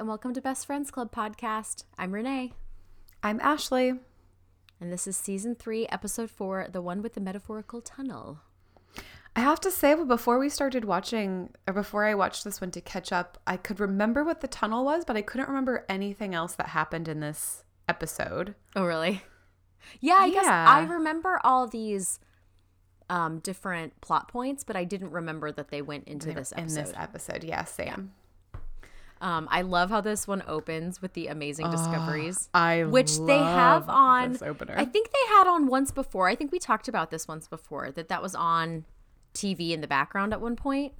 and welcome to Best Friends Club podcast. I'm Renee, I'm Ashley. and this is season three, episode four, the one with the metaphorical tunnel. I have to say, before we started watching, or before I watched this one to catch up, I could remember what the tunnel was, but I couldn't remember anything else that happened in this episode. Oh, really? Yeah, I guess I remember all these um, different plot points, but I didn't remember that they went into this In episode. this episode, yeah, Sam. Um, I love how this one opens with the amazing discoveries. I which they have on. I think they had on once before. I think we talked about this once before that that was on TV in the background at one point.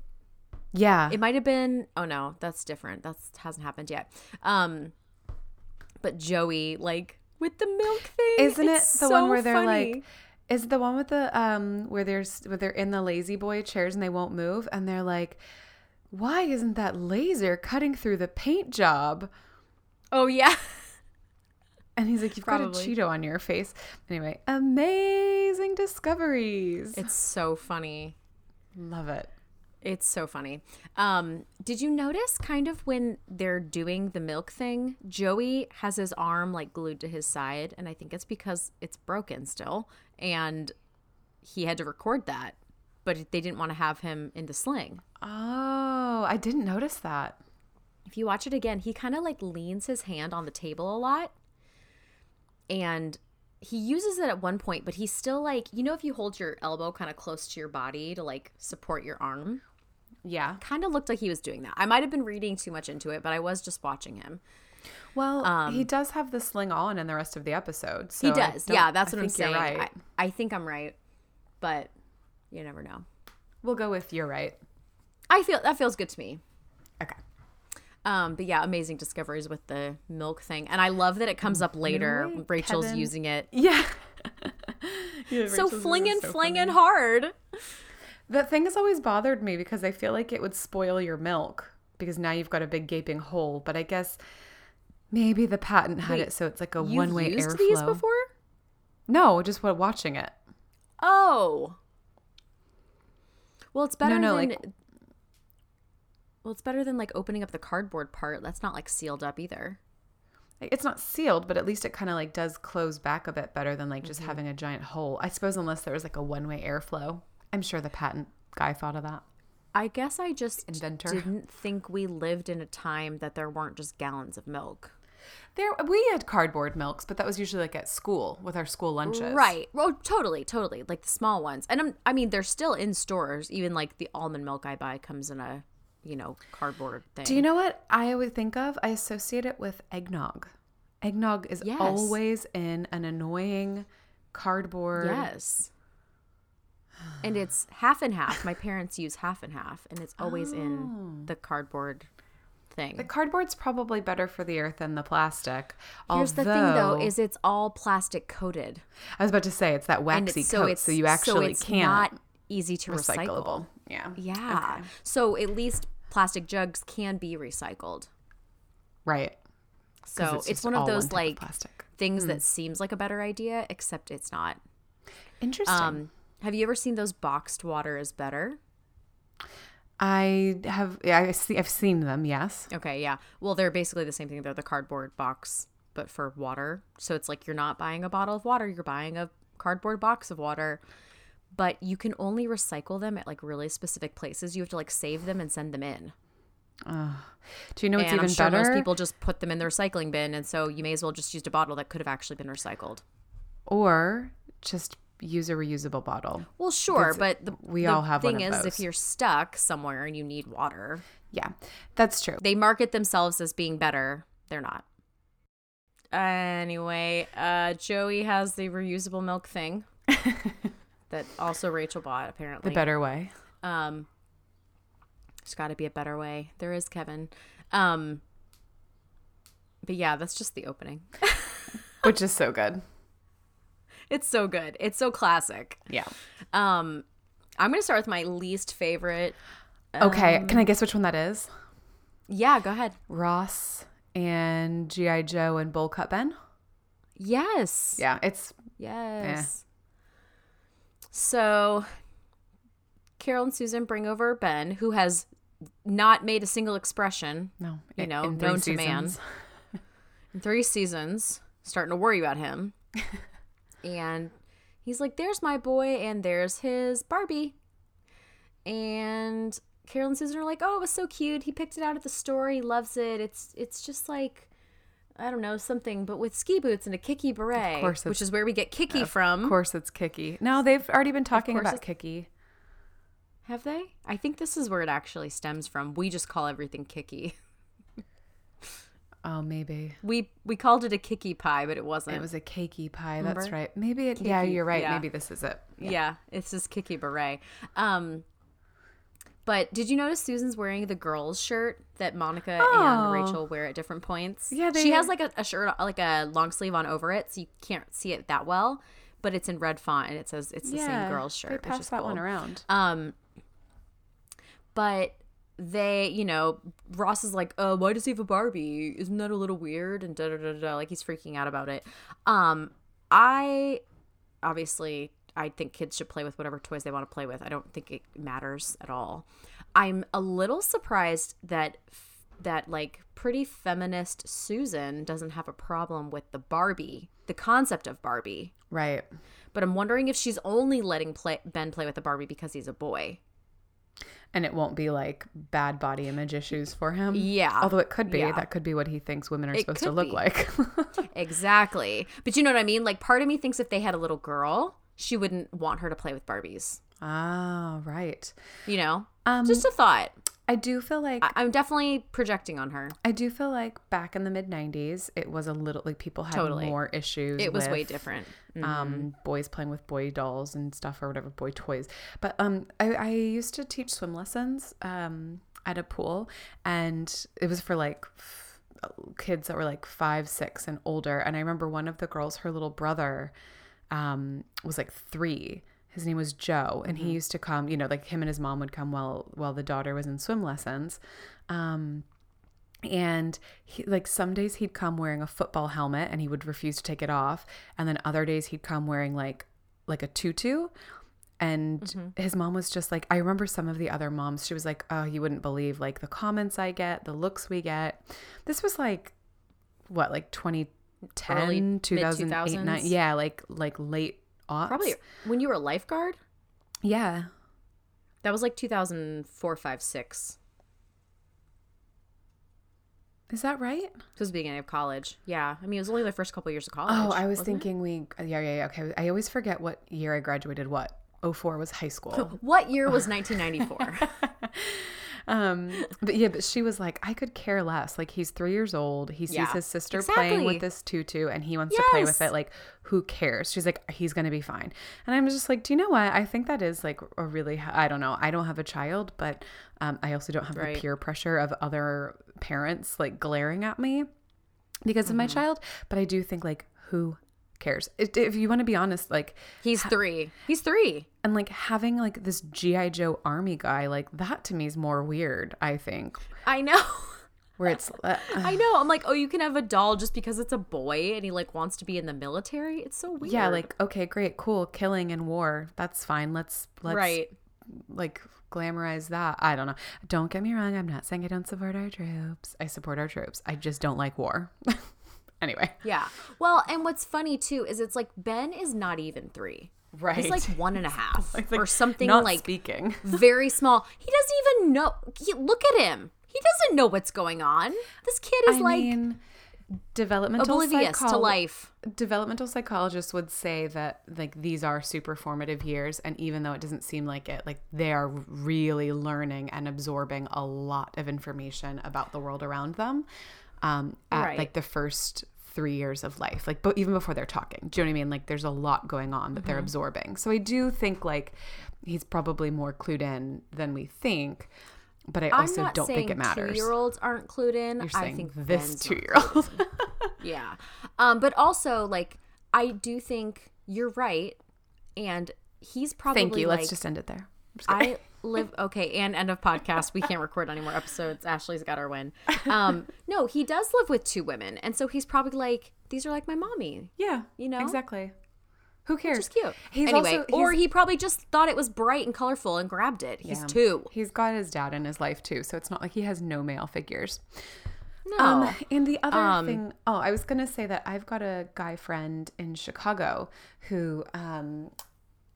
Yeah, It might have been oh no, that's different. That hasn't happened yet. Um but Joey like with the milk thing. isn't it the one where they're funny. like? Is it the one with the um where there's where they're in the lazy boy chairs and they won't move and they're like, why isn't that laser cutting through the paint job? Oh yeah. And he's like, You've got a Cheeto on your face. Anyway, amazing discoveries. It's so funny. Love it. It's so funny. Um, did you notice kind of when they're doing the milk thing, Joey has his arm like glued to his side, and I think it's because it's broken still, and he had to record that, but they didn't want to have him in the sling. Oh, I didn't notice that. If you watch it again, he kind of like leans his hand on the table a lot, and he uses it at one point, but he's still like, you know, if you hold your elbow kind of close to your body to like support your arm, Yeah. kind of looked like he was doing that. I might have been reading too much into it, but I was just watching him. Well, um, he does have the sling on in the rest of the episode. So he does. Yeah, that's I what I'm saying. Right. I, I think I'm right, but you never know. we'll go with you're right. I feel that feels good to me. Okay. Um, but yeah, amazing discoveries with the milk thing, and I love that it comes up later. Really? Rachel's Kevin? using it, Yeah. Yeah, so flinging, so flinging funny. hard. That thing has always bothered me because I feel like it would spoil your milk because now you've got a big gaping hole. But I guess maybe the patent had Wait, it so it's like a one way used airflow. these before? No, just while watching it. Oh, well, it's better no, than. like- well, it's better than like opening up the cardboard part. That's not like sealed up either. It's not sealed, but at least it kind of like does close back a bit better than like Mm-hmm. just having a giant hole. I suppose unless there was like a one way airflow. I'm sure the patent guy thought of that. I guess I just Inventor. didn't think we lived in a time that there weren't just gallons of milk. There, we had cardboard milks, but that was usually like at school with our school lunches. Right. Well, totally, totally. Like the small ones. And I'm, I mean, they're still in stores. Even like the almond milk I buy comes in a, you know, cardboard thing. Do you know what I always think of? I associate it with eggnog. Eggnog is Yes. always in an annoying cardboard. Yes. And it's half and half. My parents use half and half, and it's always in oh. the cardboard thing. The cardboard's probably better for the earth than the plastic. Here's the thing, though, is it's all plastic coated, I was about to say it's that waxy it's so coat, it's so you actually it's can't not easy to recyclable. recycle. Yeah. Yeah. Okay. So at least plastic jugs can be recycled. Right. So it's, just one of those type like plastic. things that seems like a better idea, except it's not. Interesting. Um, have you ever seen those boxed water is better? I have. Yeah, I see. I've seen them. Yes. Okay, yeah. Well, they're basically the same thing. They're the cardboard box, but for water. So it's like you're not buying a bottle of water, you're buying a cardboard box of water. But you can only recycle them at like really specific places. You have to like save them and send them in. Do you know what's and even I'm sure better? most people just put them in the recycling bin, and so you may as well just use a bottle that could have actually been recycled. or just use a reusable bottle. Well, sure, That's- but the, we the all have one thing of is, if you're stuck somewhere and you need water, Yeah, that's true. they market themselves as being better. They're not. Anyway, uh, Joey has the reusable milk thing that also Rachel bought. Apparently, The better way. Um, there's got to be a better way. There is Kevin. Um, but yeah, that's just the opening. which is so good. It's so good. It's so classic. Yeah. Um, I'm gonna start with my least favorite. Okay, Um, can I guess which one that is? Yeah, go ahead. Ross and GI Joe and Bull Cut Ben. Yes. Yeah, it's Yes. So Carol and Susan bring over Ben, who has not made a single expression No, You know, in three known to man. in three seasons, starting to worry about him. and he's like, There's my boy, and there's his Barbie. And Carol and Susan are like, Oh, it was so cute. He picked it out at the store. He loves it. It's it's just like I don't know, something, but with ski boots and a Kiki beret, course which is where we get Kiki Of from. Of course, it's Kiki. No, they've already been talking about Kiki. Have they? I think this is where it actually stems from. We just call everything Kiki. Oh, maybe We we called it a Kiki pie, but it wasn't. it was a cakey pie. That's right. Maybe it. yeah, you're right. yeah. Maybe this is it. Yeah, it's just Kiki Beret. Um, but did you notice Susan's wearing the girls' shirt that Monica Oh. and Rachel wear at different points? Yeah, she they- has like a, a shirt, like a long sleeve on over it, so you can't see it that well. But it's in red font and it says it's the same girls' shirt. They passed that cool. one around. Um, but they, you know, Ross is like, "Oh, why does he have a Barbie? Isn't that a little weird?" And da da da da. Like he's freaking out about it. Um, I obviously I think kids should play with whatever toys they want to play with. I don't think it matters at all. I'm a little surprised that that like pretty feminist Susan doesn't have a problem with the Barbie, the concept of Barbie. Right. But I'm wondering if she's only letting play, Ben play with the Barbie because he's a boy. And it won't be like bad body image issues for him. Yeah. Although it could be. Yeah. That could be what he thinks women are It supposed to look be. like. Exactly. But you know what I mean? Like part of me thinks if they had a little girl, she wouldn't want her to play with Barbies. ah, right. You know? Um, Just a thought. I do feel like I- I'm definitely projecting on her. I do feel like back in the mid '90s, it was a little like people had Totally. more issues. It was way different. Mm. Um, boys playing with boy dolls and stuff or whatever, boy toys. But um, I, I used to teach swim lessons um at a pool, and it was for like f- kids that were like five, six, and older. And I remember one of the girls, her little brother, um, was like three. His name was Joe, and he used to come. You know, like him and his mom would come while while the daughter was in swim lessons. Um, and he, like some days he'd come wearing a football helmet and he would refuse to take it off, and then other days he'd come wearing like like a tutu. And his mom was just like, I remember some of the other moms. She was like, "Oh, you wouldn't believe like the comments I get, the looks we get." This was like, what, like 2010, Early 2008, 9, yeah, like like late aughts. Probably when you were a lifeguard. yeah. That was like 2004, 5, 6. Is that right? This was the beginning of college. Yeah. I mean, it was only the first couple years of college. Oh, I was wasn't it? thinking we. Yeah, yeah, yeah. Okay, I always forget what year I graduated. What? 04 was high school. What year was 1994? um, but yeah, but she was like, I could care less. Like he's three years old. He sees Yeah, his sister playing with this tutu, and he wants to play with it. Like, who cares? She's like, he's gonna be fine. And I'm just like, do you know what? I think that is like a really. I don't know. I don't have a child, but um, I also don't have Right. the peer pressure of other parents like glaring at me because of my Mm-hmm. child. But I do think like, who cares? If you want to be honest, like He's three. He's three. and like having like this GI Joe army guy, like that to me is more weird. I think I know. where it's uh, I know. I'm like, oh, you can have a doll just because it's a boy and he like wants to be in the military. It's so weird. yeah, like okay, great, cool, killing and war, that's fine. Let's let's right. like glamorize that. I don't know. Don't get me wrong. I'm not saying I don't support our troops. I support our troops. I just don't like war. anyway, Yeah. Well, and what's funny too is it's like Ben is not even three. right? He's like one and a half Like, or something not like speaking. very small. He doesn't even know. He, look at him. He doesn't know what's going on. This kid is I like mean, developmental oblivious to life. developmental psychologists would say that like these are super formative years and even though it doesn't seem like it like they are really learning and absorbing a lot of information about the world around them um at Right. like the first three years of life like but even before they're talking do you know what i mean like there's a lot going on that they're Mm-hmm. absorbing so i do think like he's probably more clued in than we think but i also don't think it matters Two-year-olds aren't clued in. you're I think this two-year-old Yeah. Um, but also like I do think you're right, and he's probably thank you like let's just end it there. I live okay, and end of podcast. We can't record any more episodes. Ashley's got her win. Um, no, he does live with two women, and so he's probably like, these are like my mommy. yeah You know? exactly Who cares? Which is cute. He's anyway, also- or he probably just thought it was bright and colorful and grabbed it. He's Yeah. two. He's got his dad in his life too, so it's not like he has no male figures. No. Um, and the other Um, thing, oh, I was gonna say that I've got a guy friend in Chicago who, um,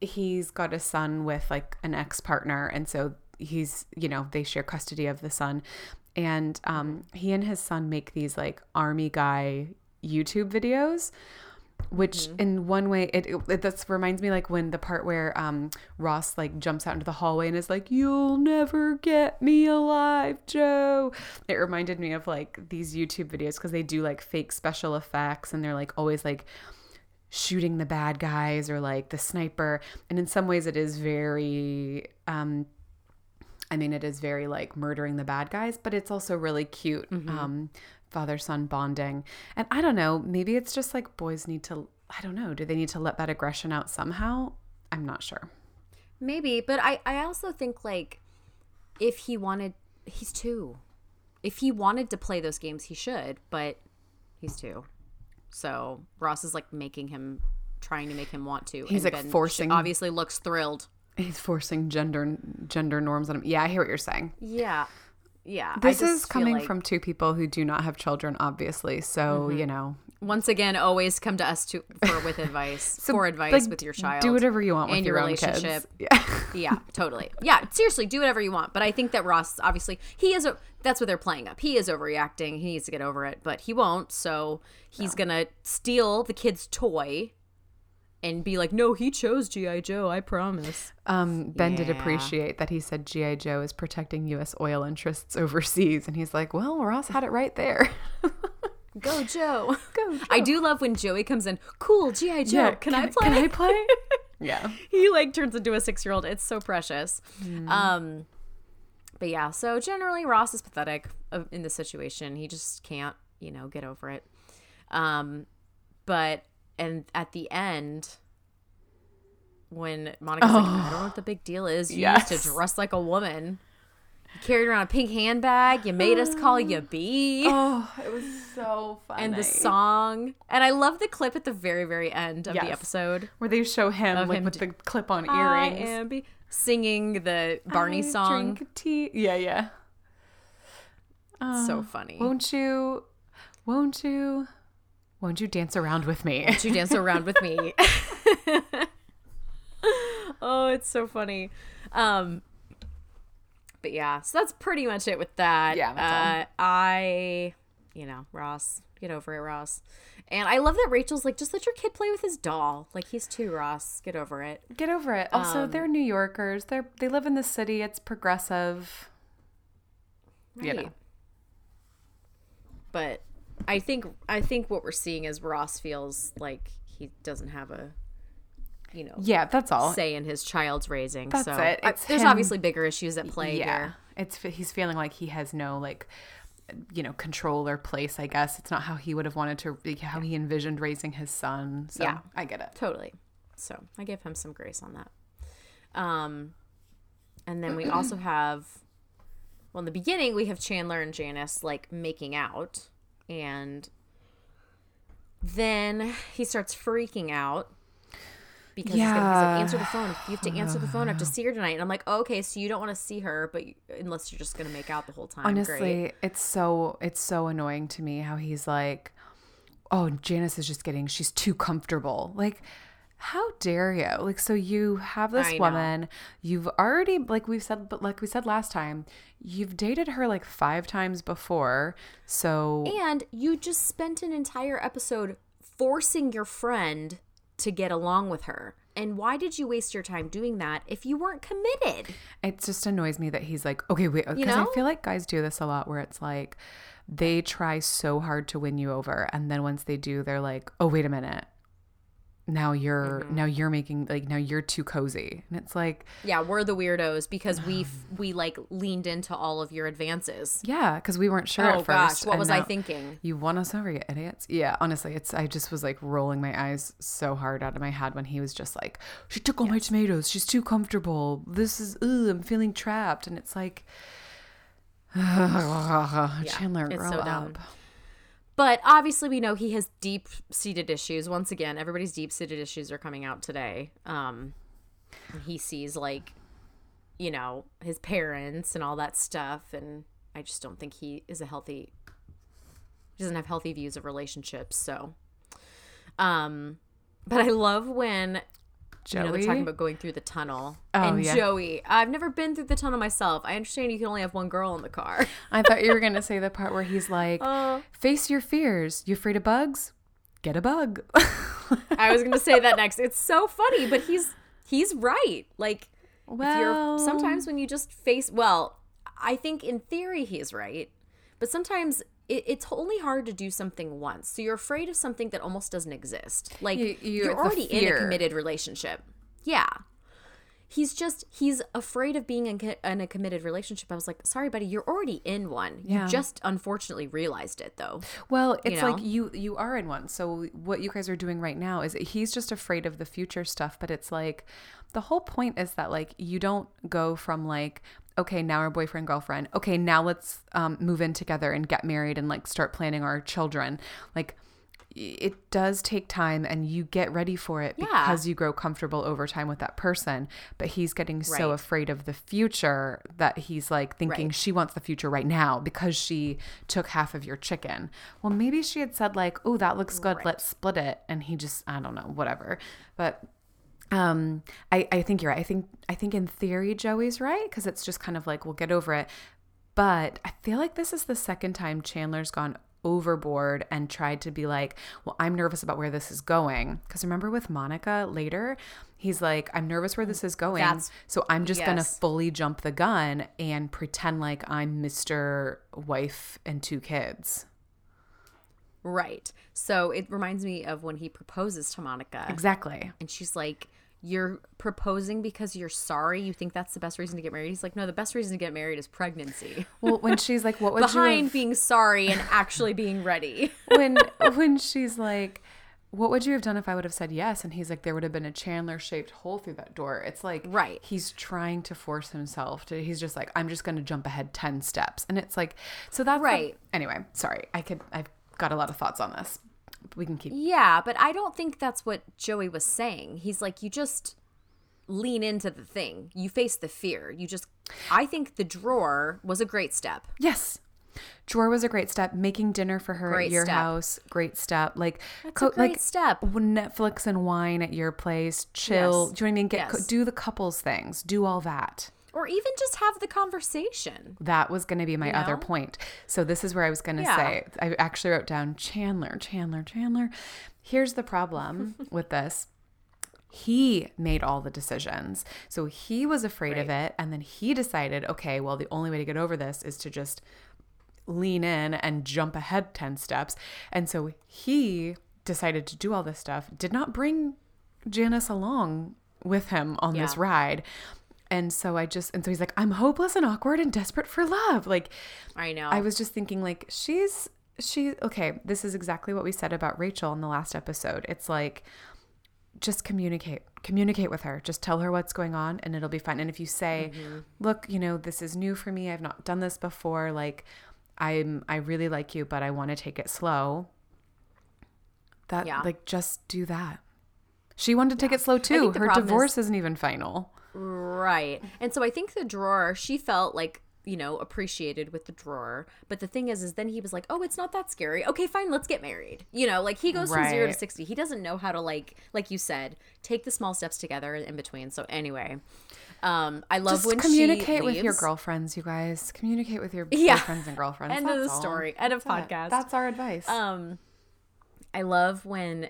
he's got a son with like an ex partner, and so he's, you know, they share custody of the son, and um, he and his son make these like army guy YouTube videos. Which in one way it, it, it that's reminds me like when the part where um Ross like jumps out into the hallway and is like you'll never get me alive Joe it reminded me of like these YouTube videos because they do like fake special effects and they're like always like shooting the bad guys or like the sniper and in some ways it is very um I mean, it is very like murdering the bad guys, but it's also really cute. Um, father son bonding. And I don't know, maybe it's just like boys need to, I don't know, do they need to let that aggression out somehow? I'm not sure. Maybe, but I, I also think like if he wanted, he's two. If he wanted to play those games, he should, but he's two. So Ross is like making him, trying to make him want to. He's, and like, Ben forcing- Obviously, looks thrilled. He's forcing gender gender norms on him. Yeah, I hear what you're saying. Yeah, yeah. This is coming like- from two people who do not have children, obviously. So, mm-hmm. you know, once again. Always come to us to for with advice for advice like, with your child. Do whatever you want with and your, your relationship. Yeah. yeah, totally. Yeah, seriously, do whatever you want. But I think that Ross, obviously, he is. A, that's what they're playing up. He is overreacting. He needs to get over it, but he won't. So he's gonna steal the kid's toy, and be like, "No, he chose GI Joe. I promise." Um, ben did appreciate that he said G.I. Joe is protecting U.S. oil interests overseas. And he's like, well, Ross had it right there. Go Joe. Go, I do love when Joey comes in. Cool, GI Joe. can, I play? Can I play? yeah. he like turns into a six year old. It's so precious. Um, but yeah, so generally Ross is pathetic in this situation. He just can't, you know, get over it. Um, but and at the end, when Monica's like, I don't know what the big deal is. You used to dress like a woman. You carried around a pink handbag. You made us call you B. Oh, it was so funny. And the song, and I love the clip at the very, very end of Yes. the episode. where they show him like him with d- the clip-on I earrings. singing the Barney I song. drink tea. Yeah, yeah. so funny. Won't you? Won't you? Won't you dance around with me? Won't you dance around with me? oh, it's so funny. Um, but yeah, so that's pretty much it with that. Yeah, uh, I, you know, Ross, get over it, Ross. And I love that Rachel's like, just let your kid play with his doll. Like he's two, Ross. Get over it. Get over it. Also, they're New Yorkers. They're they live in the city. It's progressive. Right. You know. But I think I think what we're seeing is Ross feels like he doesn't have a, you know, Yeah, that's all. say in his child's raising. That's so it. I- there's him- obviously bigger issues at play yeah, here. it's he's feeling like he has no like you know control or place. I guess it's not how he would have wanted to, how he envisioned raising his son. So Yeah. I get it. Totally. So I give him some grace on that. Um, and then we also have, well, in the beginning we have Chandler and Janice like making out, and then he starts freaking out because he's, gonna, Yeah. like, answer the phone. If you have to oh, answer the phone, I have to see her tonight. And I'm like, oh, okay, so you don't want to see her, but you, unless you're just gonna make out the whole time. Honestly, Great. it's so it's so annoying to me how he's like, "Oh, Janice is just getting she's too comfortable." Like, how dare you? Like, so you have this I know. woman, you've already like we've said, but like we said last time, you've dated her like five times before. So And you just spent an entire episode forcing your friend to get along with her. And why did you waste your time doing that if you weren't committed? it just annoys me that he's like, okay, wait, because know? I feel like guys do this a lot where it's like they try so hard to win you over, and then once they do, they're like, oh, wait a minute. Now you're Mm-hmm. now you're making like now you're too cozy, and it's like Yeah, we're the weirdos because we f- we like leaned into all of your advances. yeah, because we weren't sure Oh at gosh, what was I thinking? You won us over, you idiots. Yeah, honestly, it's I just was like rolling my eyes so hard out of my head when he was just like, "She took all my tomatoes. She's too comfortable. This is, ugh, I'm feeling trapped." And it's like, Chandler, it's grow so up. dumb. But obviously we know he has deep seated issues. Once again, everybody's deep seated issues are coming out today. Um, he sees like, you know, his parents and all that stuff, and I just don't think he is a healthy. He doesn't have healthy views of relationships. So, um, but I love when you know, they're Joey? talking about going through the tunnel. Oh, and yeah. Joey, I've never been through the tunnel myself. I understand you can only have one girl in the car. I thought you were gonna say the part where he's like, Oh. "Face your fears. You afraid of bugs? Get a bug." I was going to say that next. It's so funny, but he's he's right. Like well, you're sometimes when you just face well, I think in theory he's right, but sometimes it, it's only hard to do something once. So you're afraid of something that almost doesn't exist. Like You- you- you're already in a committed relationship. Yeah. He's just he's afraid of being in, in a committed relationship. I was like, sorry, buddy, you're already in one. Yeah. You just unfortunately realized it though. Well, it's know? like you you are in one. So what you guys are doing right now is he's just afraid of the future stuff, but it's like the whole point is that like you don't go from like okay, now we're boyfriend girlfriend. Okay, now let's um, move in together and get married and like start planning our children. Like it does take time and you get ready for it Yeah. because you grow comfortable over time with that person but he's getting so afraid of the future that he's like thinking Right. she wants the future right now because she took half of your chicken well maybe she had said like oh that looks good Right. let's split it and he just i don't know whatever but um i i think you're right i think i think in theory joey's right because it's just kind of like we'll get over it but I feel like this is the second time Chandler's gone overboard and tried to be like, well, I'm nervous about where this is going. Because remember with Monica later, he's like, I'm nervous where this is going. That's- so I'm just going to fully jump the gun and pretend like I'm Mr. Wife and two kids. Right. So it reminds me of when he proposes to Monica. Exactly. And she's like, You're proposing because you're sorry? You think that's the best reason to get married? He's like, No, the best reason to get married is pregnancy. Well, when she's like, what would you Behind have- being sorry and actually being ready. when when she's like what would you have done if I would have said yes? And he's like, there would have been a Chandler shaped hole through that door. It's like, Right. He's trying to force himself to, he's just like, I'm just going to jump ahead 10 steps. And it's like, so that's the- Right. anyway, sorry. I could, I've got a lot of thoughts on this. We can keep, yeah, but I don't think that's what Joey was saying. He's like, You just lean into the thing, you face the fear. You just, I think the drawer was a great step. yes. Drawer was a great step. Making dinner for her Great at your step. house, great step. Like, That's a great step. Netflix and wine at your place, chill. Yes. Do you know what I mean? Get Yes. do the couples things, do all that. Or even just have the conversation. That was going to be my other know? point. So this is where I was going to Yeah. say. I actually wrote down Chandler, Chandler, Chandler. Here's the problem with this. He made all the decisions. So he was afraid of it and then he decided, okay, well the only way to get over this is to just lean in and jump ahead 10 steps. And so he decided to do all this stuff, did not bring Janice along with him on this ride. And so I just, and so he's like, I'm hopeless and awkward and desperate for love. Like, I know. I was just thinking, like, she's, she, okay, this is exactly what we said about Rachel in the last episode. It's like, just communicate communicate with her just tell her what's going on and it'll be fine and if you say Mm-hmm. look you know this is new for me i've not done this before like i'm i really like you but i want to take it slow that Yeah. like just do that she wanted to take it slow too her problem is- divorce isn't even final Right. And so I think the drawer, she felt like, you know, appreciated with the drawer. But the thing is, is then he was like, oh, it's not that scary. Okay, fine, let's get married. You know, like he goes from zero to 60. He doesn't know how to, like, like you said, take the small steps together in between. So anyway, um, I love just when communicate with your girlfriends you guys communicate with your Yeah. boyfriends and girlfriends End of the all. story. End of podcast. that's our advice Um, I love when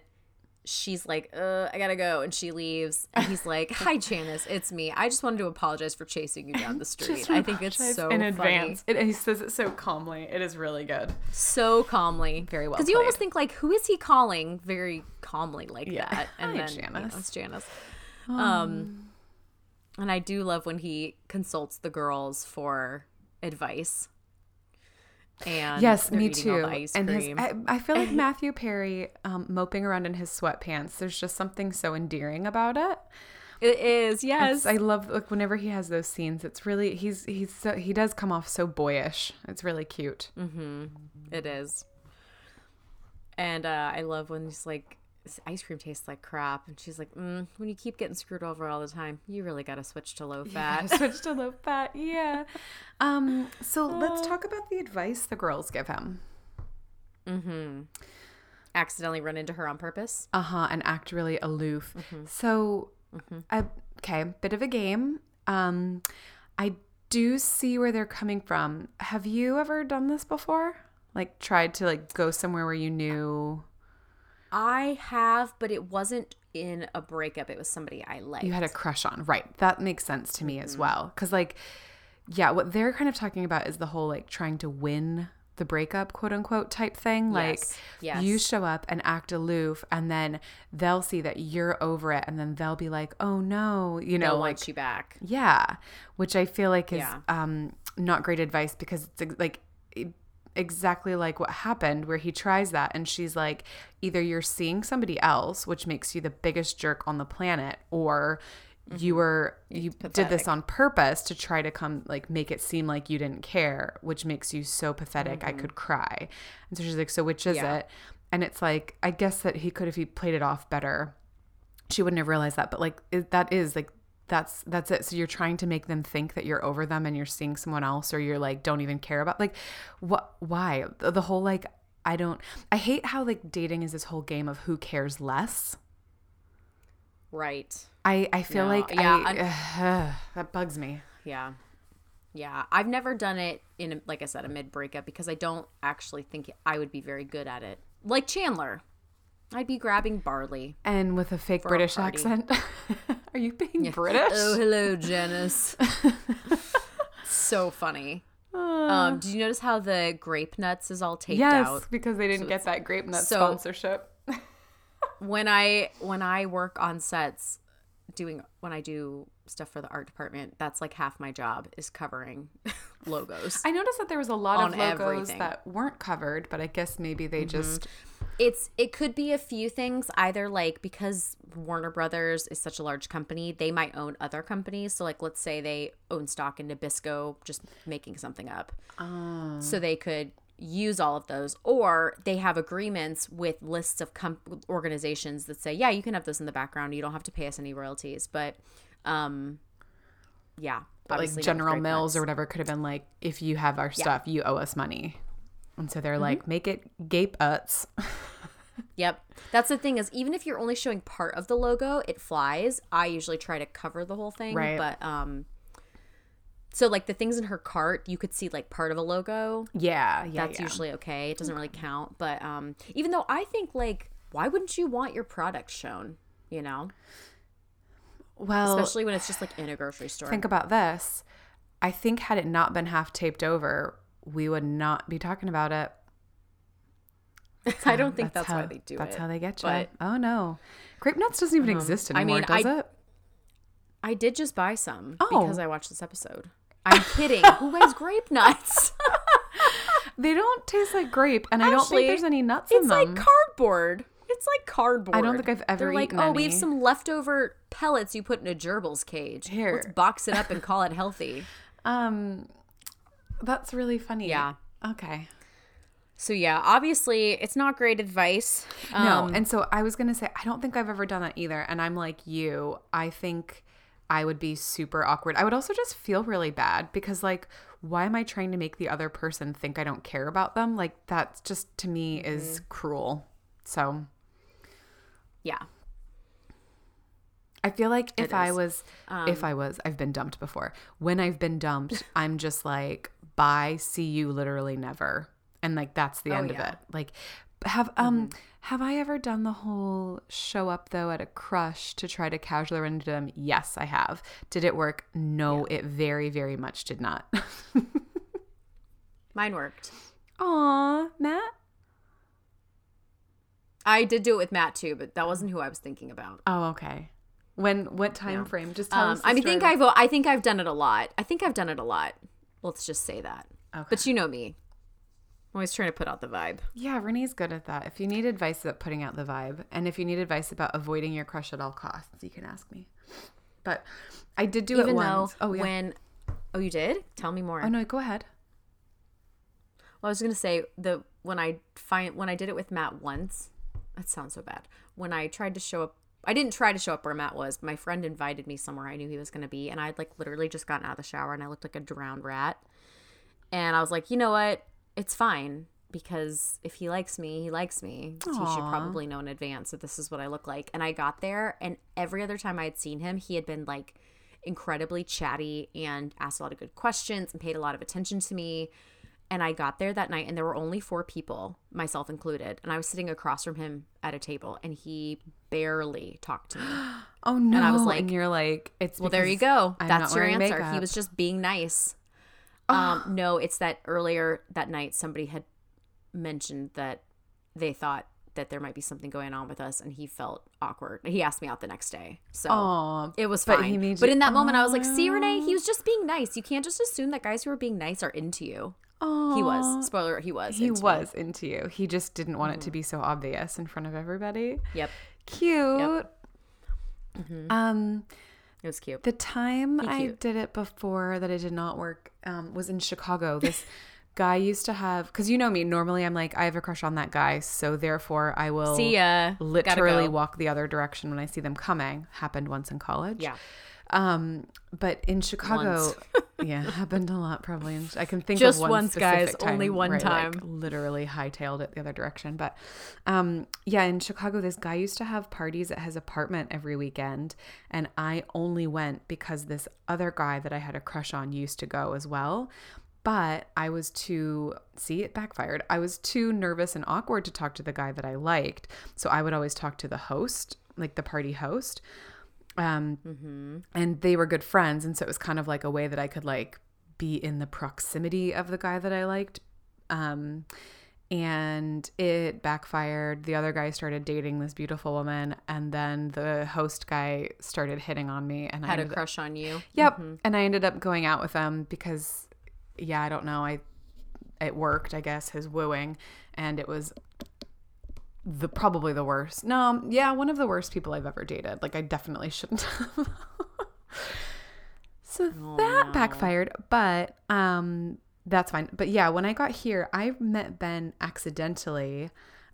she's like, uh, I gotta go. And she leaves. And he's like, Hi, Janice. It's me. I just wanted to apologize for chasing you down the street. I think it's so in funny. advance. It, he says it so calmly. It is really good. So calmly. Very well Because you almost think, like, who is he calling very calmly like Yeah. that? And Hi, then, you know, Janice. it's Janice. Um, and I do love when he consults the girls for advice. And Yes, me too. and his. I, I feel like Matthew Perry um, moping around in his sweatpants. There's just something so endearing about it. it is, yes. It's- I love like whenever he has those scenes. It's really he's he's so he does come off so boyish. It's really cute. Mm-hmm. It is. And uh, I love when he's like, "This ice cream tastes like crap. And she's like, mm, when you keep getting screwed over all the time, you really got to switch to low fat. Switch to low fat. Yeah. Um. So let's talk about the advice the girls give him. Mm-hmm. Accidentally run into her on purpose. Uh huh. And act really aloof. Mm-hmm. So, I, okay, bit of a game. Um, I do see where they're coming from. Have you ever done this before? Like tried to like go somewhere where you knew I have, but it wasn't in a breakup. It was somebody I liked. you had a crush on. Right. That makes sense to me Mm-hmm. as well. Cause like, yeah, what they're kind of talking about is the whole like trying to win the breakup, quote unquote, type thing. Like, Yes. you show up and act aloof, and then they'll see that you're over it, and then they'll be like, oh no, you know, They'll like, want you back. yeah, which I feel like is Yeah. um, not great advice because it's like exactly like what happened where he tries that and she's like either you're seeing somebody else which makes you the biggest jerk on the planet or you were you did this Mm-hmm. on purpose to try to come like make it seem like you didn't care which makes you so pathetic i could cry and so she's like so which is Mm-hmm. Yeah. it and it's like i guess that he could if he played it off better she wouldn't have realized that but like it, that is like that's that's it so you're trying to make them think that you're over them and you're seeing someone else or you're like don't even care about like what why the, whole like i don't i hate how like dating is this whole game of who cares less Right. i i feel No, like yeah, i that bugs me Yeah. Yeah. I've never done it in, a, like I said, a mid breakup because I don't actually think I would be very good at it. Like Chandler. I'd be grabbing barley. and with a fake british party. accent are you being british Oh, hello, Janice. so funny. Um, did you notice how the grape nuts is all taped yes out? because they didn't get that grape nut so- sponsorship when I when I work on sets doing when I do stuff for the art department, that's like half my job is covering logos. i noticed that there was a lot of logos everything. that weren't covered but i guess maybe they just It's it could be a few things either like because Warner Brothers is such a large company, they might own other companies. So like let's say they own stock in Nabisco, just making something up. So they could use all of those or they have agreements with lists of com- organizations that say, "Yeah, you can have this in the background. You don't have to pay us any royalties." But um yeah, but like obviously not with General Mills or whatever could have been like, if you have our stuff, you owe us money. And so Mm-hmm. they're like, make it gape uts. Yep. That's the thing is even if you're only showing part of the logo, it flies. I usually try to cover the whole thing, Right. but um so like the things in her cart, you could see like part of a logo. yeah, yeah, That's yeah. usually okay. It doesn't really count, but um even though I think like why wouldn't you want your product shown, you know? well, Especially when it's just like in a grocery store. think about this. I think had it not been half taped over, we would not be talking about it. I don't think that's, how, why they do That's it. how they get you. but- oh no, grape nuts doesn't even exist I anymore, mean, does I- it? I did just buy some Oh. because I watched this episode. I'm kidding. Who buys grape nuts? They don't taste like grape, and I don't think there's any nuts in them. It's like cardboard. It's like cardboard. I don't think I've ever They're like, oh, we have some leftover pellets you put in a gerbil's cage. Here. Let's box it up and call it healthy. um, that's really funny. Yeah. Okay. So yeah, obviously it's not great advice. No, Um, and so I was gonna say I don't think I've ever done that either, and I'm like you. I think I would be super awkward. I would also just feel really bad because like, why am I trying to make the other person think I don't care about them? Like that's just to me is Mm-hmm. cruel. So yeah. I feel like if I is. Um, was, if I was, I've been dumped before. When I've been dumped, I'm just like, bye, see you, literally never, and like that's the end of Oh, yeah. Mm-hmm. it. Like, have um, have I ever done the whole show up though at a crush to try to casually run into them? Yes, I have. Did it work? No, it very, very much did not. Mine worked. Aw, Matt. I did do it with Matt too, but that wasn't who I was thinking about. Oh, okay. When what time frame? Just tell Um, us. I think I've I think I've done it a lot. I think I've done it a lot. Let's just say that. Okay. But you know me. I'm always trying to put out the vibe. Yeah, Renee's good at that. If you need advice about putting out the vibe, and if you need advice about avoiding your crush at all costs, you can ask me. But I did do it Even though once. Oh yeah. when Oh, you did? Tell me more. oh no, go ahead. Well, I was gonna say the when I find when I did it with Matt once, that sounds so bad. When I tried to show up, I didn't try to show up where Matt was. My friend invited me somewhere I knew he was gonna be, and I'd like literally just gotten out of the shower and I looked like a drowned rat. And I was like, you know what? It's fine because if he likes me, he likes me. He should probably know in advance that this is what I look like. And I got there, and every other time I had seen him, he had been like incredibly chatty and asked a lot of good questions and paid a lot of attention to me. And I got there that night, and there were only four people, myself included. And I was sitting across from him at a table, and he barely talked to me. Oh no! And I was and like, you're like, it's Well, there you go. I'm That's your answer. He was just being nice. Um, no, it's that earlier that night somebody had mentioned that they thought that there might be something going on with us, and he felt awkward. He asked me out the next day, so Aw, it was but fine. he made but in that moment, I was like, "See, Renee, he was just being nice. You can't just assume that guys who are being nice are into you." He was. Spoiler: he was. He into was into you. He just didn't want it to be so obvious in front of everybody. Yep, Cute. Um, it was cute. the time I did it before that it did not work um, was in Chicago. This guy used to have because you know me. Normally, I'm like I have a crush on that guy, so therefore I will See ya. Literally go. walk the other direction when I see them coming. Happened once in college. Yeah. Um, but in Chicago, Once. Yeah, happened a lot probably. I can think Just of one once, guys, specific only one I, like, time. literally hightailed it the other direction. But um, yeah, in Chicago, this guy used to have parties at his apartment every weekend, and I only went because this other guy that I had a crush on used to go as well. But I was too, see, it backfired. I was too nervous and awkward to talk to the guy that I liked. So I would always talk to the host, like the party host. Um, and they were good friends. And so it was kind of like a way that I could like be in the proximity of the guy that I liked. Um, and it backfired. The other guy started dating this beautiful woman, and then the host guy started hitting on me, and I Had a crush on you. Yep. And I ended up going out with him because, yeah, I don't know. I it worked, I guess, his wooing, and it was the probably the worst. No, yeah, one of the worst people I've ever dated. Like I definitely shouldn't have. so that backfired, but um that's fine. But yeah, when I got here, I met Ben accidentally.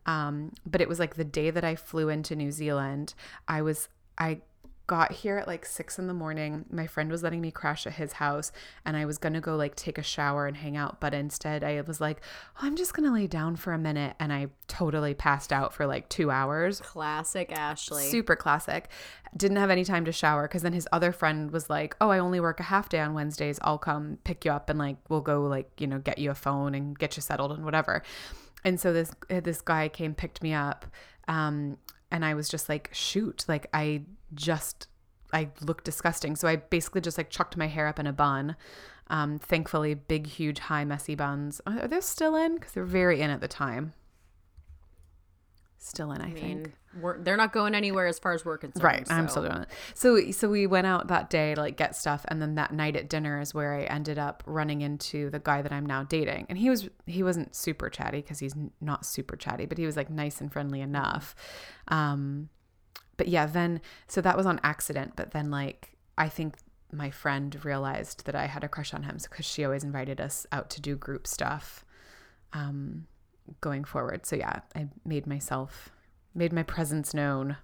Um, but it was like the day that I flew into New Zealand, I was I got here at like six in the morning. My friend was letting me crash at his house, and I was gonna go like take a shower and hang out. But instead, I was like, oh, I'm just gonna lay down for a minute, and I totally passed out for like two hours. Classic Ashley. Super classic. Didn't have any time to shower because then his other friend was like, "Oh, I only work a half day on Wednesdays. I'll come pick you up and like we'll go like you know get you a phone and get you settled and whatever." And so this this guy came picked me up, um, and I was just like, "Shoot!" Like I just I looked disgusting. So I basically just like chucked my hair up in a bun. Um, thankfully, big, huge, high, messy buns. Are they still in? Because they're very in at the time. Still in, I, I think. mean, we're, they're not going anywhere as far as we're concerned. Right, I'm still doing it. So so we went out that day to like get stuff, and then that night at dinner is where I ended up running into the guy that I'm now dating, and he was he wasn't super chatty because he's not super chatty, but he was like nice and friendly enough. Um, but yeah, then so that was on accident, but then like I think my friend realized that I had a crush on him because she always invited us out to do group stuff. Um, going forward. So yeah, I made myself made my presence known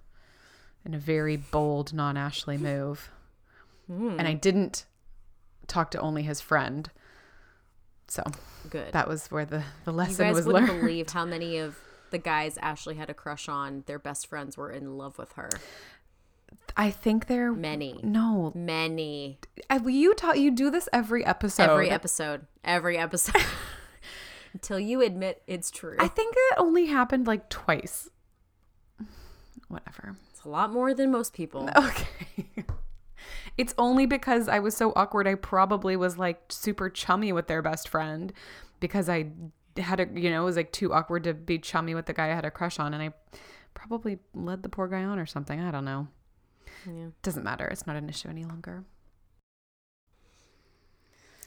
in a very bold non-Ashley move. And I didn't talk to only his friend. So Good. that was where the, the you lesson guys was wouldn't learned. believe how many of the guys Ashley had a crush on, their best friends were in love with her. I think they're Many. no. Many. I, you taught you do this every episode. Every episode. Every episode. Until you admit it's true. I think it only happened like twice. Whatever. it's a lot more than most people. Okay. it's only because I was so awkward. I probably was like super chummy with their best friend because I had a, you know, it was like too awkward to be chummy with the guy I had a crush on. And I probably led the poor guy on or something. I don't know. Yeah. Doesn't matter. It's not an issue any longer.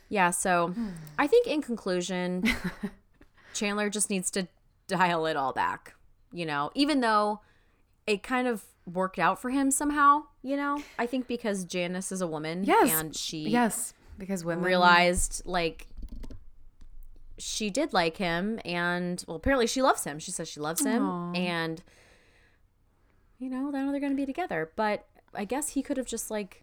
Yeah, so hmm. I think in conclusion, Chandler just needs to dial it all back. You know, even though it kind of worked out for him somehow, you know? I think because Janice is a woman Yes. and she Yes. Because women. realized like she did like him, and well, apparently she loves him. She says she loves him, Aw. and you know, now they're going to be together. But I guess he could have just like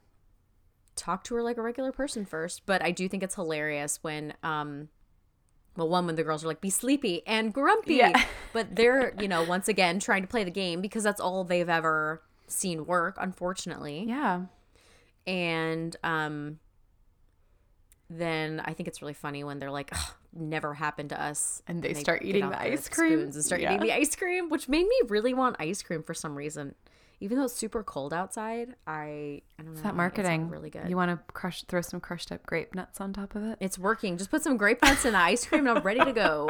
talked to her like a regular person first. But I do think it's hilarious when, um, well, one when the girls are like, "Be sleepy and grumpy," Yeah. but they're you know once again trying to play the game because that's all they've ever seen work, unfortunately. Yeah. And um, then I think it's really funny when they're like, "Never happened to us," And they they start eating the ice cream. and start Yeah. eating the ice cream, which made me really want ice cream for some reason. Even though it's super cold outside, I I don't know. It's that marketing. really good. You want to crush, throw some crushed up grape nuts on top of it. it's working. Just put some grape nuts in the ice cream, and I'm ready to go.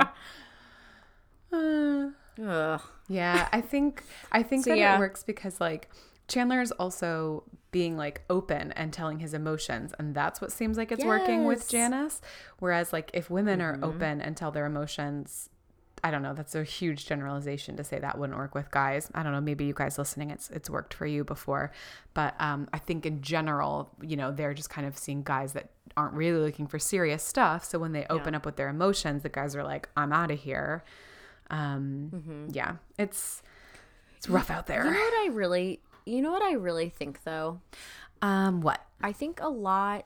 Uh, Ugh. yeah, I think I think So, that yeah. it works because like Chandler is also being like open and telling his emotions, and that's what seems like it's working with Janice. Whereas like if women Mm-hmm. are open and tell their emotions. I don't know. That's a huge generalization to say that wouldn't work with guys. I don't know. Maybe you guys listening, it's it's worked for you before, but um, I think in general, you know, they're just kind of seeing guys that aren't really looking for serious stuff. So when they open up with their emotions, the guys are like, "I'm out of here." Um, Yeah, it's it's rough out You know there. what I really, you know what I really think though. Um, what? I think a lot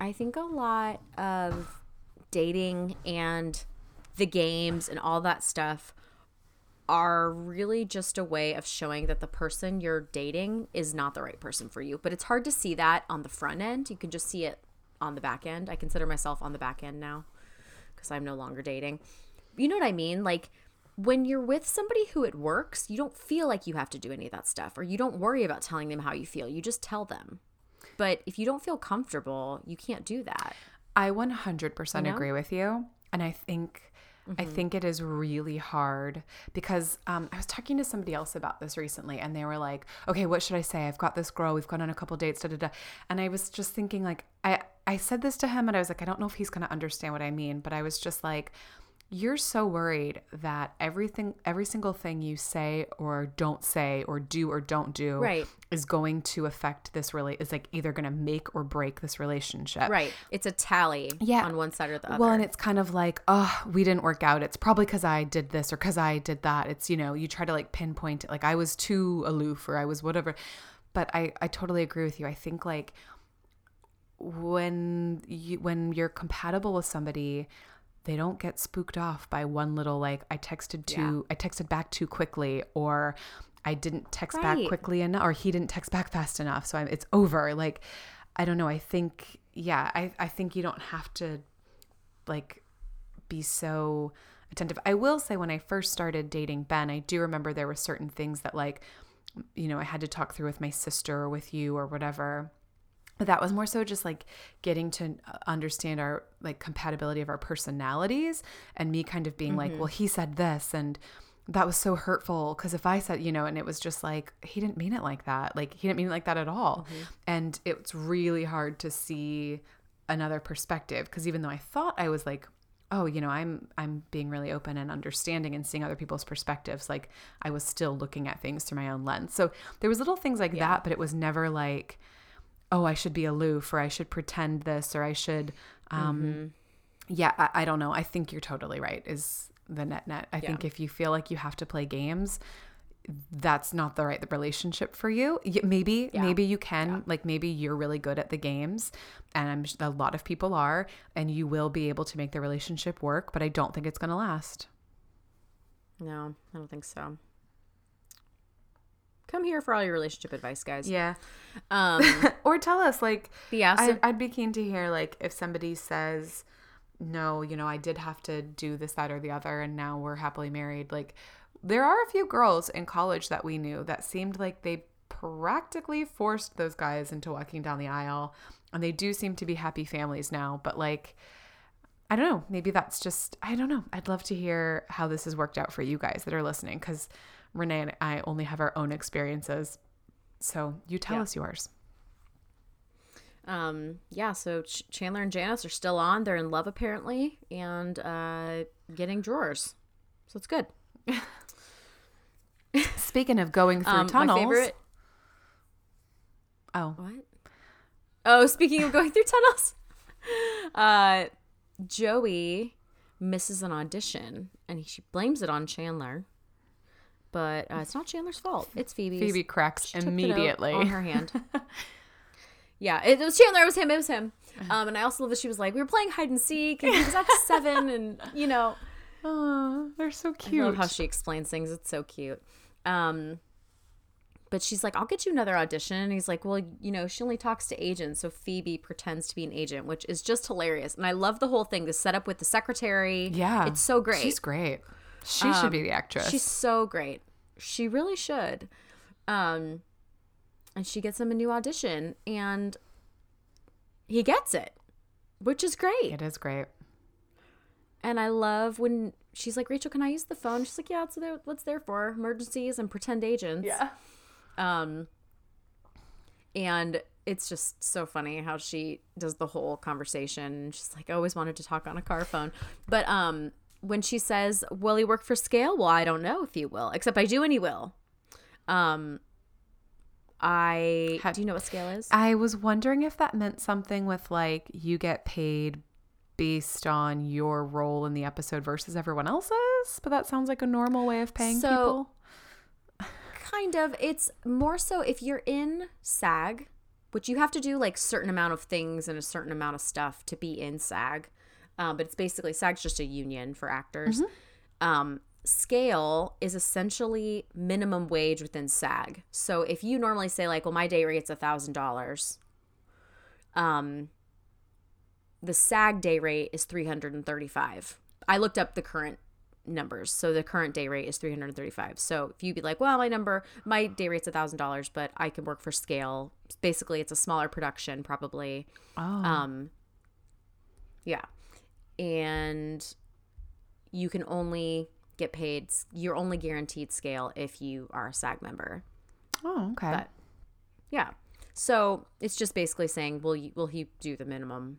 I think a lot of dating and the games and all that stuff are really just a way of showing that the person you're dating is not the right person for you. But it's hard to see that on the front end. You can just see it on the back end. I consider myself on the back end now because I'm no longer dating. You know what I mean? Like when you're with somebody who it works, you don't feel like you have to do any of that stuff or you don't worry about telling them how you feel. You just tell them. But if you don't feel comfortable, you can't do that. I 100% You know? agree with you, and I think I think it is really hard because um, I was talking to somebody else about this recently, and they were like, "Okay, what should I say? I've got this girl. We've gone on a couple dates, da da da." And I was just thinking, like, I I said this to him, and I was like, I don't know if he's gonna understand what I mean, but I was just like. You're so worried that everything, every single thing you say or don't say or do or don't do Right. is going to affect this really is like either going to make or break this relationship. Right. It's a tally Yeah. on one side or the other. Well, and it's kind of like, oh, we didn't work out. It's probably because I did this or because I did that. It's, you know, you try to like pinpoint it. Like I was too aloof or I was whatever. But I, I totally agree with you. I think like when you when you're compatible with somebody, they don't get spooked off by one little like I texted too I texted back too quickly or I didn't text back quickly enough or he didn't text back fast enough. So I'm, it's over. Like I don't know. I think yeah, I, I think you don't have to like be so attentive. I will say when I first started dating Ben, I do remember there were certain things that like you know, I had to talk through with my sister or with you or whatever. But that was more so just like getting to uh, understand our like compatibility of our personalities and me kind of being like, mm-hmm. well, he said this and that was so hurtful because if I said, you know, and it was just like he didn't mean it like that. Like he didn't mean it like that at all. Mm-hmm. And it's really hard to see another perspective because even though I thought I was like oh you know i'm i'm being really open and understanding and seeing other people's perspectives like i was still looking at things through my own lens so there was little things like that but it was never like oh i should be aloof or i should pretend this or i should um yeah I, I don't know i think you're totally right is the net net i think if you feel like you have to play games that's not the right relationship for you. Maybe, maybe you can, like, maybe you're really good at the games, and I'm a lot of people are, and you will be able to make the relationship work. But I don't think it's going to last. no, I don't think so. Come here for all your relationship advice, guys. Yeah, Um, or tell us, like, yeah. So, I, I'd be keen to hear, like, if somebody says, "No, you know, I did have to do this, that, or the other, and now we're happily married." Like, there are a few girls in college that we knew that seemed like they practically forced those guys into walking down the aisle, and they do seem to be happy families now. But like, I don't know. Maybe that's just I don't know. I'd love to hear how this has worked out for you guys that are listening, because Renee and I only have our own experiences. So you tell Yeah. us yours. um, yeah. So Ch- Chandler and Janice are still on. They're in love apparently, and uh, getting drawers. So it's good. Speaking of going through Um, tunnels, my favorite. oh, What? Oh, speaking of going through tunnels, uh, Joey misses an audition and he, she blames it on Chandler. But uh, it's not Chandler's fault. It's Phoebe's. Phoebe cracks She took the note immediately. on her hand. yeah, it, was Chandler. It was him. It was him. Um, and I also love that she was like, we were playing hide and seek, and he was at seven, and you know, Oh, they're so cute. I love how she explains things. It's so cute. Um, but she's like, I'll get you another audition. And he's like, Well, you know, she only talks to agents. So Phoebe pretends to be an agent, which is just hilarious. And I love the whole thing, the setup with the secretary. yeah. It's so great. She's great. She should be the actress. She's so great. She really should. Um, and she gets him a new audition, and he gets it, which is great. it is great. And I love when she's like, Rachel, can I use the phone? She's like, Yeah, it's there, what's there for emergencies and pretend agents. Yeah. Um, and it's just so funny how she does the whole conversation. She's like, I always wanted to talk on a car phone. But um, when she says, Will he work for scale? Well, I don't know if he will, except I do and he will. Um, I Ha- do you know what scale is? I was wondering if that meant something with like you get paid based on your role in the episode versus everyone else's, but that sounds like a normal way of paying So- people. kind of it's more so if you're in sag which you have to do like certain amount of things and a certain amount of stuff to be in sag um, but it's basically sag's just a union for actors um, scale is essentially minimum wage within sag so if you normally say like well my day rate's a thousand dollars um the sag day rate is 335 i looked up the current numbers. So the current day rate is 335. So if you'd be like, well, my number, my day rate's a thousand dollars, but I can work for scale. Basically, it's a smaller production, probably. Oh. Um, yeah, and you can only get paid. You're only guaranteed scale if you are a SAG member. oh, okay. But yeah, so it's just basically saying, will you, will he do the minimum?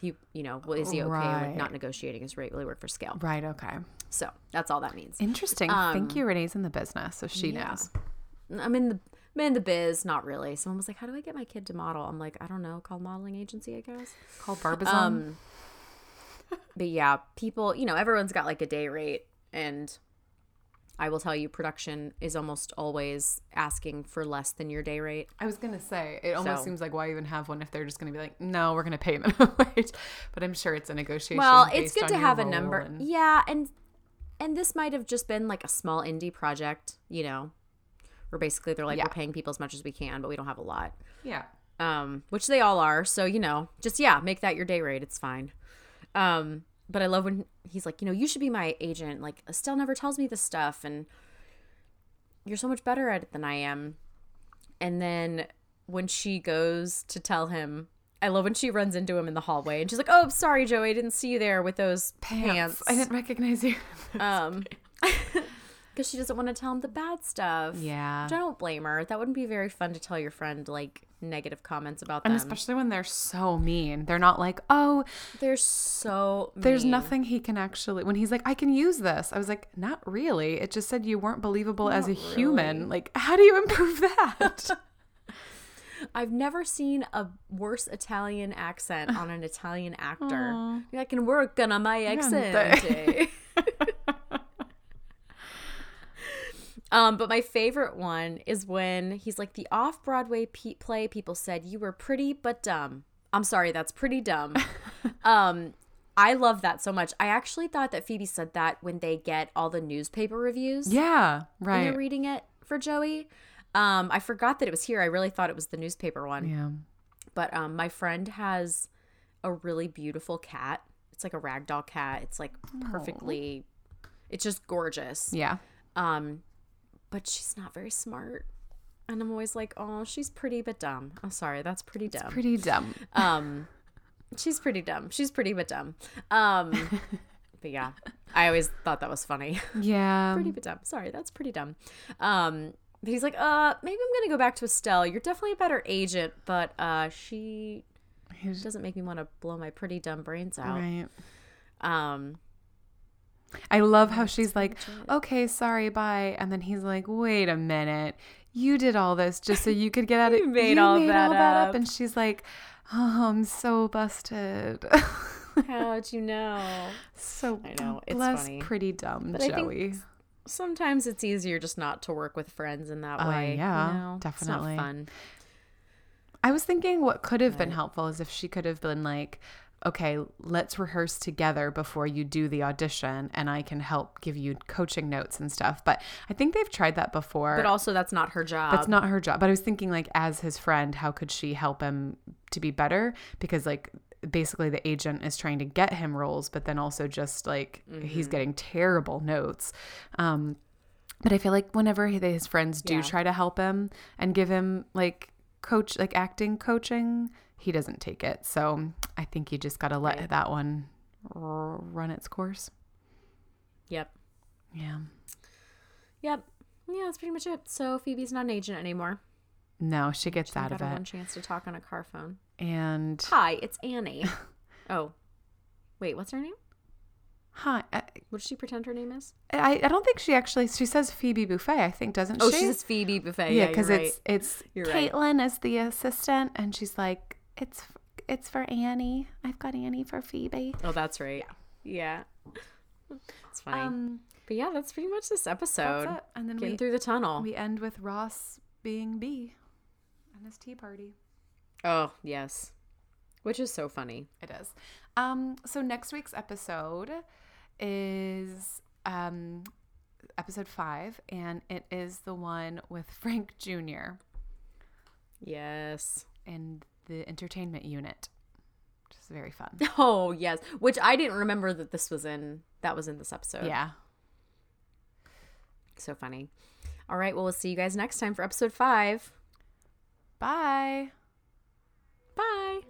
He, you know, well, is he okay Right. with not negotiating his rate? Will he work for scale? right, okay. So that's all that means. Interesting. Thank you, Renee's in the business, so she Um, yeah. knows. I'm in the I'm in the biz, not really. Someone was like, "How do I get my kid to model?" I'm like, "I don't know. Call modeling agency, I guess." Call Barbizon. Um, but yeah, people, you know, everyone's got like a day rate, and I will tell you, production is almost always asking for less than your day rate. I was gonna say it almost So- seems like why even have one if they're just gonna be like, no, we're gonna pay minimum wage. But I'm sure it's a negotiation. Well, it's good to have a number. and- Yeah, and and this might have just been like a small indie project, you know, where basically they're like, Yeah. we're paying people as much as we can, but we don't have a lot. yeah. um, which they all are. So you know, just yeah, make that your day rate. It's fine. Um, but I love when he's like, you know, you should be my agent. Like Estelle never tells me this stuff, and you're so much better at it than I am. And then when she goes to tell him, I love when she runs into him in the hallway, and she's like, "Oh, sorry, Joey, I didn't see you there with those pants." I didn't recognize you. um, because she doesn't want to tell him the bad stuff. yeah. Don't blame her. That wouldn't be very fun to tell your friend like negative comments about And them. especially when they're so mean. They're not like, oh, They're so there's nothing he can actually. When he's like, I can use this. I was like, not really. It just said you weren't believable as a Not human. Like, how do you improve that? I've never seen a worse Italian accent on an Italian actor. I can work on my accent. um, but my favorite one is when he's like the off-Broadway pe- play. People said you were pretty but dumb. I'm sorry, that's pretty dumb. um, I love that so much. I actually thought that Phoebe said that when they get all the newspaper reviews. yeah. when Right. they're reading it for Joey. Um, I forgot that it was here. I really thought it was the newspaper one. Yeah. But um, my friend has a really beautiful cat. It's like a ragdoll cat. It's like perfectly. It's just gorgeous. Yeah. Um, but she's not very smart, and I'm always like, oh, she's pretty but dumb. I'm sorry, that's pretty dumb. Pretty dumb. um, she's pretty dumb. She's pretty but dumb. Um, but yeah, I always thought that was funny. Yeah. pretty but dumb. Sorry, that's pretty dumb. Um, but he's like, uh, maybe I'm gonna go back to Estelle. You're definitely a better agent, but uh, she He's- doesn't make me want to blow my pretty dumb brains out. Right. Um, I love how she's like, okay, sorry, bye. And then he's like, wait a minute. You did all this just so you could get out of it. You made all that up." And she's like, oh, I'm so busted. How'd you know? So I know, it's bless funny. pretty dumb But I think Joey. Sometimes it's easier just not to work with friends in that Uh, way. you yeah, know? It's not definitely. fun. I was thinking what could have been helpful is if she could have been like, okay, let's rehearse together before you do the audition and I can help give you coaching notes and stuff. But I think they've tried that before. But also, that's not her job. That's not her job. But I was thinking, like, as his friend, how could she help him to be better? Because, like, basically the agent is trying to get him roles, but then also just like Mm-hmm. he's getting terrible notes. Um, but I feel like whenever he, his friends do Yeah. try to help him and give him like coach, like acting coaching, he doesn't take it. So I think you just got to let Right. that one r- run its course. Yep. Yeah. Yep. Yeah, that's pretty much it. So Phoebe's not an agent anymore. No, she gets She out of it. one chance to talk on a car phone. And Hi, it's Annie. oh, wait, what's her name? hi, I, What does she pretend her name is? I, I don't think she actually she says Phoebe Buffay. I think doesn't Oh, she? she says Phoebe Buffay. yeah, Yeah, because you're it's it's You're right. Caitlin as the assistant, and she's like, it's it's for Annie. I've got Annie for Phoebe. Oh, that's right. Yeah. It's funny. Um, but yeah, that's pretty much this episode. And then Getting we through the tunnel. we end with Ross being B, and his tea party. oh, yes. Which is so funny. It is. Um, so next week's episode is um episode five, and it is the one with Frank Jr. Yes. in the entertainment unit, which is very fun. Oh, yes. Which I didn't remember that this was in that was in this episode. yeah. So funny. All right, well we'll see you guys next time for episode 5. Bye. Bye.